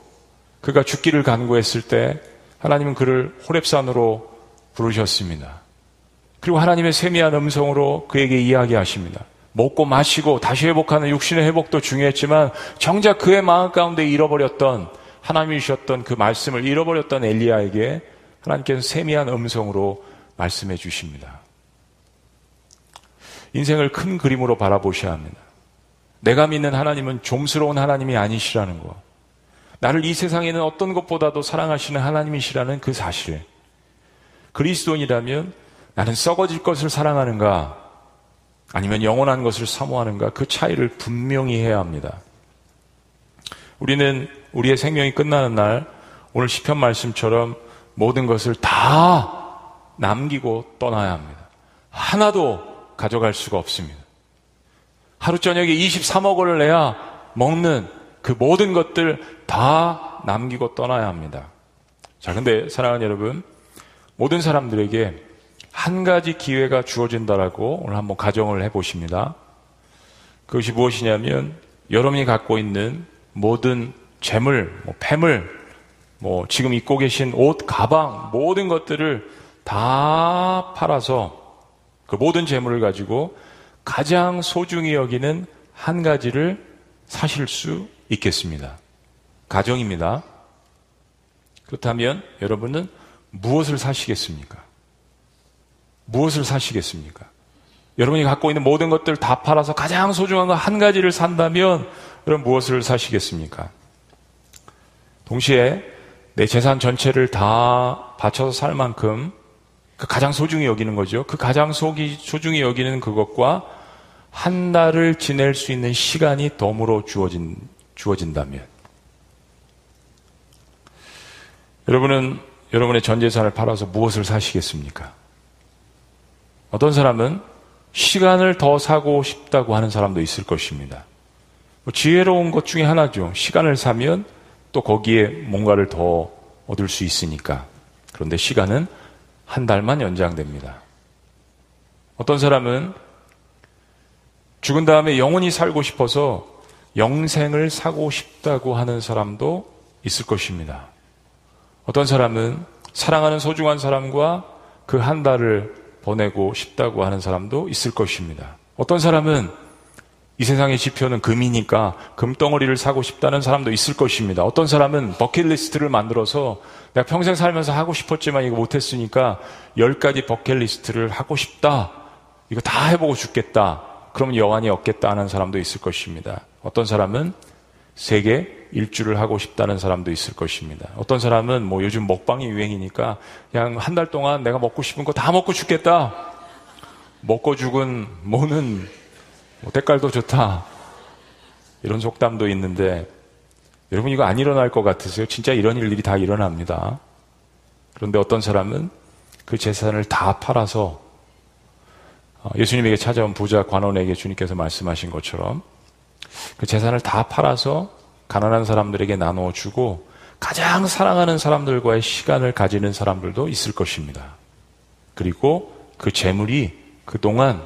그가 죽기를 간구했을 때 하나님은 그를 호랩산으로 부르셨습니다. 그리고 하나님의 세미한 음성으로 그에게 이야기하십니다. 먹고 마시고 다시 회복하는 육신의 회복도 중요했지만 정작 그의 마음 가운데 잃어버렸던 하나님이 주셨던 그 말씀을 잃어버렸던 엘리야에게 하나님께서 세미한 음성으로 말씀해 주십니다. 인생을 큰 그림으로 바라보셔야 합니다. 내가 믿는 하나님은 좀스러운 하나님이 아니시라는 것. 나를 이 세상에는 어떤 것보다도 사랑하시는 하나님이시라는 그 사실. 그리스도인이라면 나는 썩어질 것을 사랑하는가 아니면 영원한 것을 사모하는가 그 차이를 분명히 해야 합니다. 우리는 우리의 생명이 끝나는 날 오늘 시편 말씀처럼 모든 것을 다 남기고 떠나야 합니다. 하나도 가져갈 수가 없습니다. 하루 저녁에 23억 원을 내야 먹는 그 모든 것들 다 남기고 떠나야 합니다. 자, 근데 사랑하는 여러분, 모든 사람들에게 한 가지 기회가 주어진다라고 오늘 한번 가정을 해 보십니다. 그것이 무엇이냐면 여러분이 갖고 있는 모든 재물, 뭐 폐물, 뭐 지금 입고 계신 옷, 가방 모든 것들을 다 팔아서 그 모든 재물을 가지고 가장 소중히 여기는 한 가지를 사실 수 있겠습니다. 가정입니다. 그렇다면 여러분은 무엇을 사시겠습니까? 무엇을 사시겠습니까? 여러분이 갖고 있는 모든 것들 다 팔아서 가장 소중한 거 한 가지를 산다면 그럼 무엇을 사시겠습니까? 동시에 내 재산 전체를 다 바쳐서 살 만큼 그 가장 소중히 여기는 거죠. 그 가장 속이 소중히 여기는 그것과 한 달을 지낼 수 있는 시간이 덤으로 주어진, 주어진다면 여러분은 여러분의 전 재산을 팔아서 무엇을 사시겠습니까? 어떤 사람은 시간을 더 사고 싶다고 하는 사람도 있을 것입니다. 뭐 지혜로운 것 중에 하나죠. 시간을 사면 또 거기에 뭔가를 더 얻을 수 있으니까. 그런데 시간은 한 달만 연장됩니다. 어떤 사람은 죽은 다음에 영원히 살고 싶어서 영생을 사고 싶다고 하는 사람도 있을 것입니다. 어떤 사람은 사랑하는 소중한 사람과 그 한 달을 보내고 싶다고 하는 사람도 있을 것입니다. 어떤 사람은 이 세상의 지표는 금이니까 금덩어리를 사고 싶다는 사람도 있을 것입니다. 어떤 사람은 버킷리스트를 만들어서 내가 평생 살면서 하고 싶었지만 이거 못했으니까 열 가지 버킷리스트를 하고 싶다. 이거 다 해보고 죽겠다. 그럼 여한이 없겠다 하는 사람도 있을 것입니다. 어떤 사람은 세계 일주를 하고 싶다는 사람도 있을 것입니다. 어떤 사람은 뭐 요즘 먹방이 유행이니까 그냥 한 달 동안 내가 먹고 싶은 거 다 먹고 죽겠다. 먹고 죽은 뭐는 뭐 때깔도 좋다. 이런 속담도 있는데 여러분 이거 안 일어날 것 같으세요? 진짜 이런 일들이 다 일어납니다. 그런데 어떤 사람은 그 재산을 다 팔아서 어, 예수님에게 찾아온 부자 관원에게 주님께서 말씀하신 것처럼 그 재산을 다 팔아서 가난한 사람들에게 나누어 주고 가장 사랑하는 사람들과의 시간을 가지는 사람들도 있을 것입니다. 그리고 그 재물이 그동안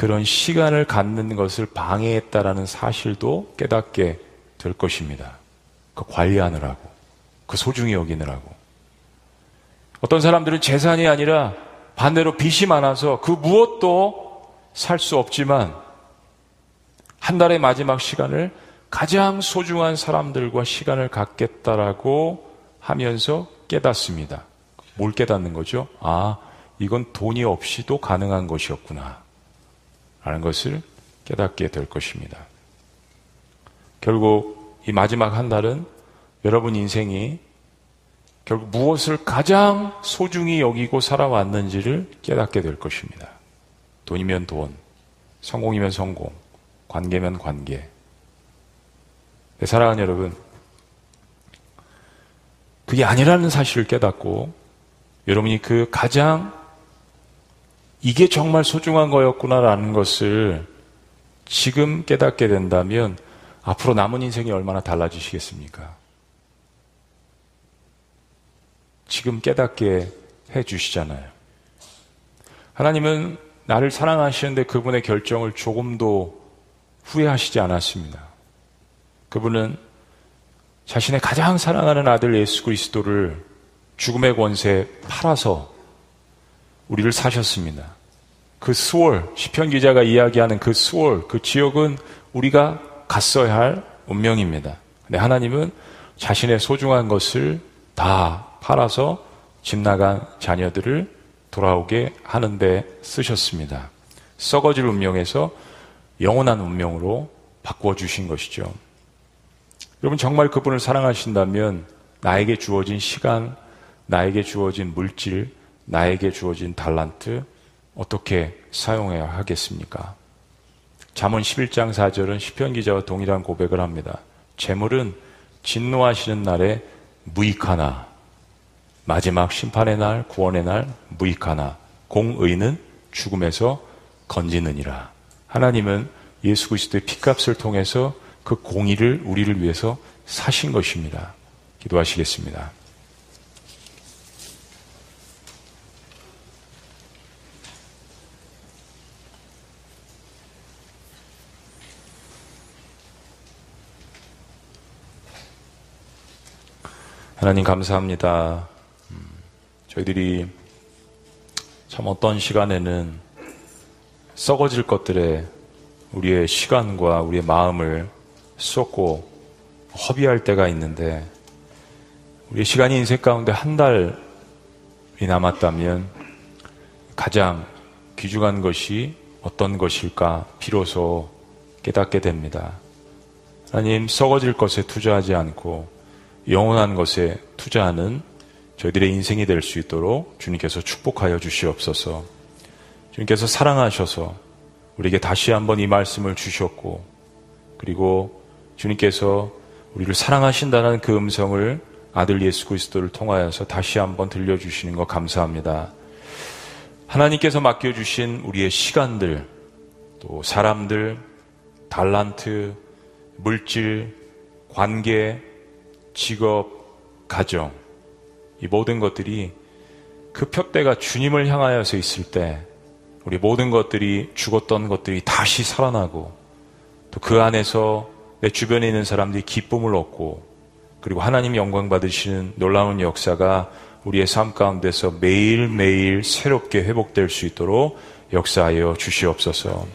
그런 시간을 갖는 것을 방해했다라는 사실도 깨닫게 될 것입니다. 그 관리하느라고, 그 소중히 여기느라고. 어떤 사람들은 재산이 아니라 반대로 빚이 많아서 그 무엇도 살 수 없지만 한 달의 마지막 시간을 가장 소중한 사람들과 시간을 갖겠다라고 하면서 깨닫습니다. 뭘 깨닫는 거죠? 아, 이건 돈이 없이도 가능한 것이었구나. 라는 것을 깨닫게 될 것입니다. 결국 이 마지막 한 달은 여러분 인생이 결국 무엇을 가장 소중히 여기고 살아왔는지를 깨닫게 될 것입니다. 돈이면 돈, 성공이면 성공, 관계면 관계. 네, 사랑하는 여러분, 그게 아니라는 사실을 깨닫고 여러분이 그 가장 이게 정말 소중한 거였구나라는 것을 지금 깨닫게 된다면 앞으로 남은 인생이 얼마나 달라지시겠습니까? 지금 깨닫게 해 주시잖아요. 하나님은 나를 사랑하시는데 그분의 결정을 조금도 후회하시지 않았습니다. 그분은 자신의 가장 사랑하는 아들 예수 그리스도를 죽음의 권세에 팔아서 우리를 사셨습니다. 그 수월, 시편 기자가 이야기하는 그 수월, 그 지역은 우리가 갔어야 할 운명입니다. 근데 하나님은 자신의 소중한 것을 다 팔아서 집 나간 자녀들을 돌아오게 하는데 쓰셨습니다. 썩어질 운명에서 영원한 운명으로 바꾸어 주신 것이죠. 여러분 정말 그분을 사랑하신다면 나에게 주어진 시간, 나에게 주어진 물질, 나에게 주어진 달란트 어떻게 사용해야 하겠습니까? 잠언 11장 4절은 시편 기자와 동일한 고백을 합니다. 재물은 진노하시는 날에 무익하나 마지막 심판의 날, 구원의 날 무익하나 공의는 죽음에서 건지느니라. 하나님은 예수 그리스도의 피값을 통해서 그 공의를 우리를 위해서 사신 것입니다. 기도하시겠습니다. 하나님 감사합니다. 음, 저희들이 참 어떤 시간에는 썩어질 것들에 우리의 시간과 우리의 마음을 쏟고 허비할 때가 있는데 우리의 시간이 인생 가운데 한 달이 남았다면 가장 귀중한 것이 어떤 것일까 비로소 깨닫게 됩니다. 하나님 썩어질 것에 투자하지 않고 영원한 것에 투자하는 저희들의 인생이 될 수 있도록 주님께서 축복하여 주시옵소서. 주님께서 사랑하셔서 우리에게 다시 한번 이 말씀을 주셨고 그리고 주님께서 우리를 사랑하신다는 그 음성을 아들 예수 그리스도를 통하여서 다시 한번 들려주시는 것 감사합니다. 하나님께서 맡겨주신 우리의 시간들, 또 사람들, 달란트, 물질, 관계, 직업, 가정, 이 모든 것들이 그 표대가 주님을 향하여서 있을 때 우리 모든 것들이 죽었던 것들이 다시 살아나고 또 그 안에서 내 주변에 있는 사람들이 기쁨을 얻고 그리고 하나님 영광 받으시는 놀라운 역사가 우리의 삶 가운데서 매일매일 새롭게 회복될 수 있도록 역사하여 주시옵소서.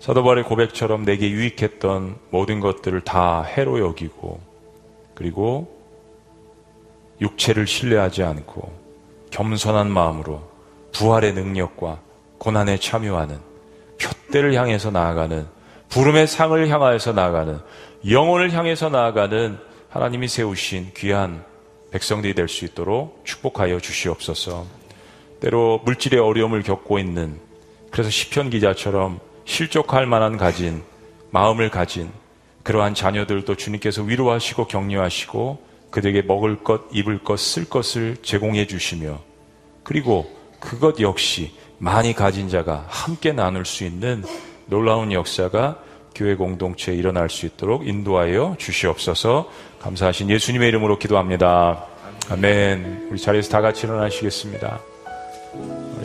사도바의 고백처럼 내게 유익했던 모든 것들을 다 해로 여기고 그리고 육체를 신뢰하지 않고 겸손한 마음으로 부활의 능력과 고난에 참여하는 표대를 향해서 나아가는 부름의 상을 향하여서 나아가는 영혼을 향해서 나아가는 하나님이 세우신 귀한 백성들이 될 수 있도록 축복하여 주시옵소서. 때로 물질의 어려움을 겪고 있는 그래서 시편 기자처럼 실족할 만한 가진 마음을 가진 그러한 자녀들도 주님께서 위로하시고 격려하시고 그들에게 먹을 것, 입을 것, 쓸 것을 제공해 주시며 그리고 그것 역시 많이 가진 자가 함께 나눌 수 있는 놀라운 역사가 교회 공동체에 일어날 수 있도록 인도하여 주시옵소서 감사하신 예수님의 이름으로 기도합니다. 아멘. 우리 자리에서 다 같이 일어나시겠습니다.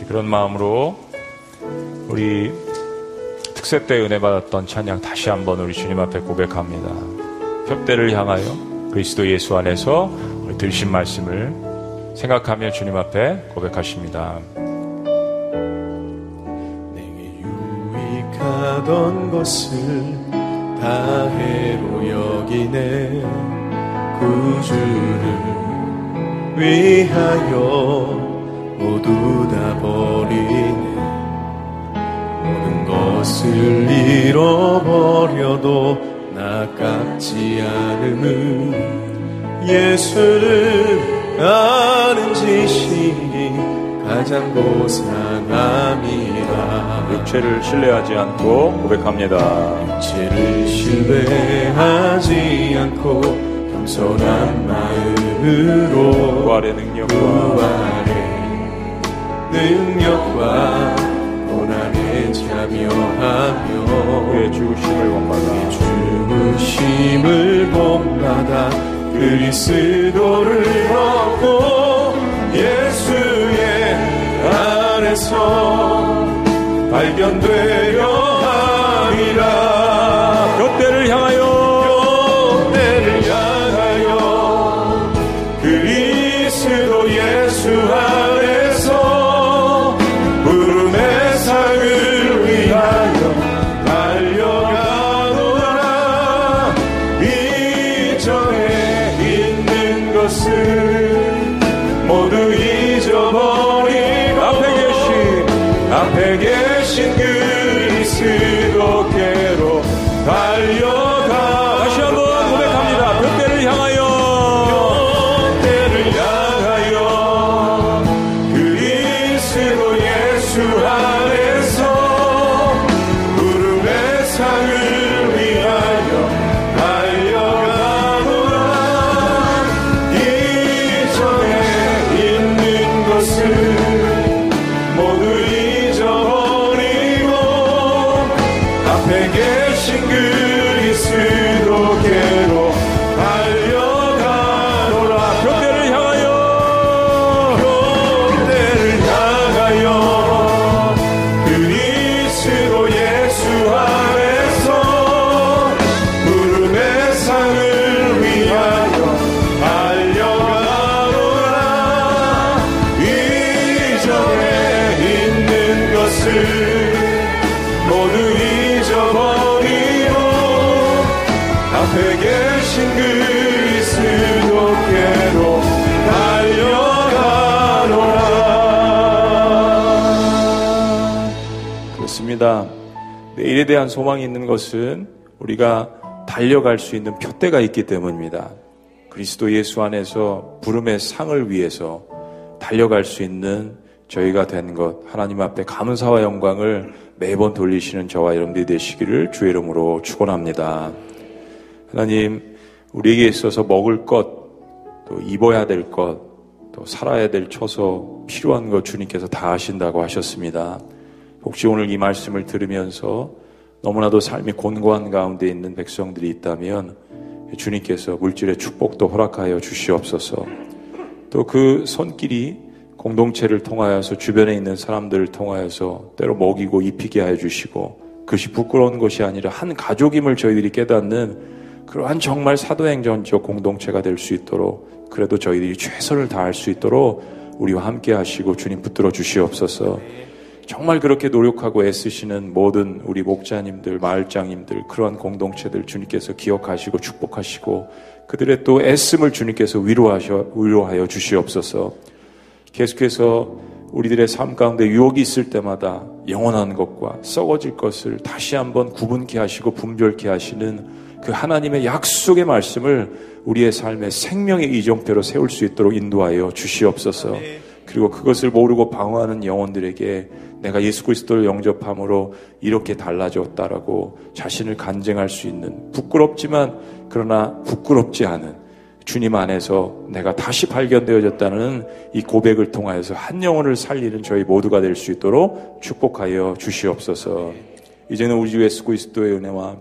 그런 마음으로 우리 특세 때 은혜 받았던 찬양 다시 한번 우리 주님 앞에 고백합니다. 협대를 향하여 그리스도 예수 안에서 우리 들으신 말씀을 생각하며 주님 앞에 고백하십니다. 내게 유익하던 것을 다 해로 여기네 구주를 위하여 모두 다 버리네 모든 것을 잃어버려도 나깝지 않음은 예수를 아는 지식이 가장 고상함이라 육체를 신뢰하지 않고 고백합니다. 육체를 신뢰하지 않고 겸손한 마음으로 부활의 능력과 부활의 능력과 참여하며 그의 죽으심을 원받아 죽으심을 본받아 그리스도를 얻고 예수의 안에서 발견되려 하리라 앞 내일에 대한 소망이 있는 것은 우리가 달려갈 수 있는 표대가 있기 때문입니다. 그리스도 예수 안에서 부름의 상을 위해서 달려갈 수 있는 저희가 된 것, 하나님 앞에 감사와 영광을 매번 돌리시는 저와 여러분들이 되시기를 주의 이름으로 축원합니다. 하나님, 우리에게 있어서 먹을 것, 또 입어야 될 것, 또 살아야 될 처소, 필요한 것 주님께서 다 하신다고 하셨습니다. 혹시 오늘 이 말씀을 들으면서 너무나도 삶이 곤고한 가운데 있는 백성들이 있다면 주님께서 물질의 축복도 허락하여 주시옵소서. 또 그 손길이 공동체를 통하여서 주변에 있는 사람들을 통하여서 때로 먹이고 입히게 하여 주시고 그것이 부끄러운 것이 아니라 한 가족임을 저희들이 깨닫는 그러한 정말 사도행전적 공동체가 될 수 있도록 그래도 저희들이 최선을 다할 수 있도록 우리와 함께 하시고 주님 붙들어 주시옵소서. 정말 그렇게 노력하고 애쓰시는 모든 우리 목자님들, 마을장님들, 그러한 공동체들 주님께서 기억하시고 축복하시고 그들의 또 애씀을 주님께서 위로하셔, 위로하여 주시옵소서. 계속해서 우리들의 삶 가운데 유혹이 있을 때마다 영원한 것과 썩어질 것을 다시 한번 구분케 하시고 분별케 하시는 그 하나님의 약속의 말씀을 우리의 삶의 생명의 이정표로 세울 수 있도록 인도하여 주시옵소서. 그리고 그것을 모르고 방어하는 영혼들에게 내가 예수 그리스도를 영접함으로 이렇게 달라졌다라고 자신을 간증할 수 있는 부끄럽지만 그러나 부끄럽지 않은 주님 안에서 내가 다시 발견되어졌다는 이 고백을 통하여서 한 영혼을 살리는 저희 모두가 될 수 있도록 축복하여 주시옵소서. 이제는 우리 주 예수 그리스도의 은혜와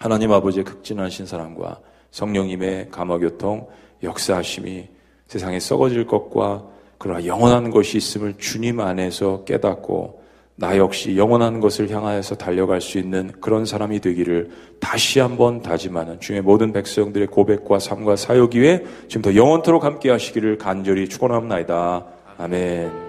하나님 아버지의 극진하신 사랑과 성령님의 감화교통 역사하심이 세상에 썩어질 것과 그러나 영원한 것이 있음을 주님 안에서 깨닫고 나 역시 영원한 것을 향하여서 달려갈 수 있는 그런 사람이 되기를 다시 한번 다짐하는 주의 모든 백성들의 고백과 삶과 사역 위에 지금 더 영원토록 함께 하시기를 간절히 축원합니다. 아멘.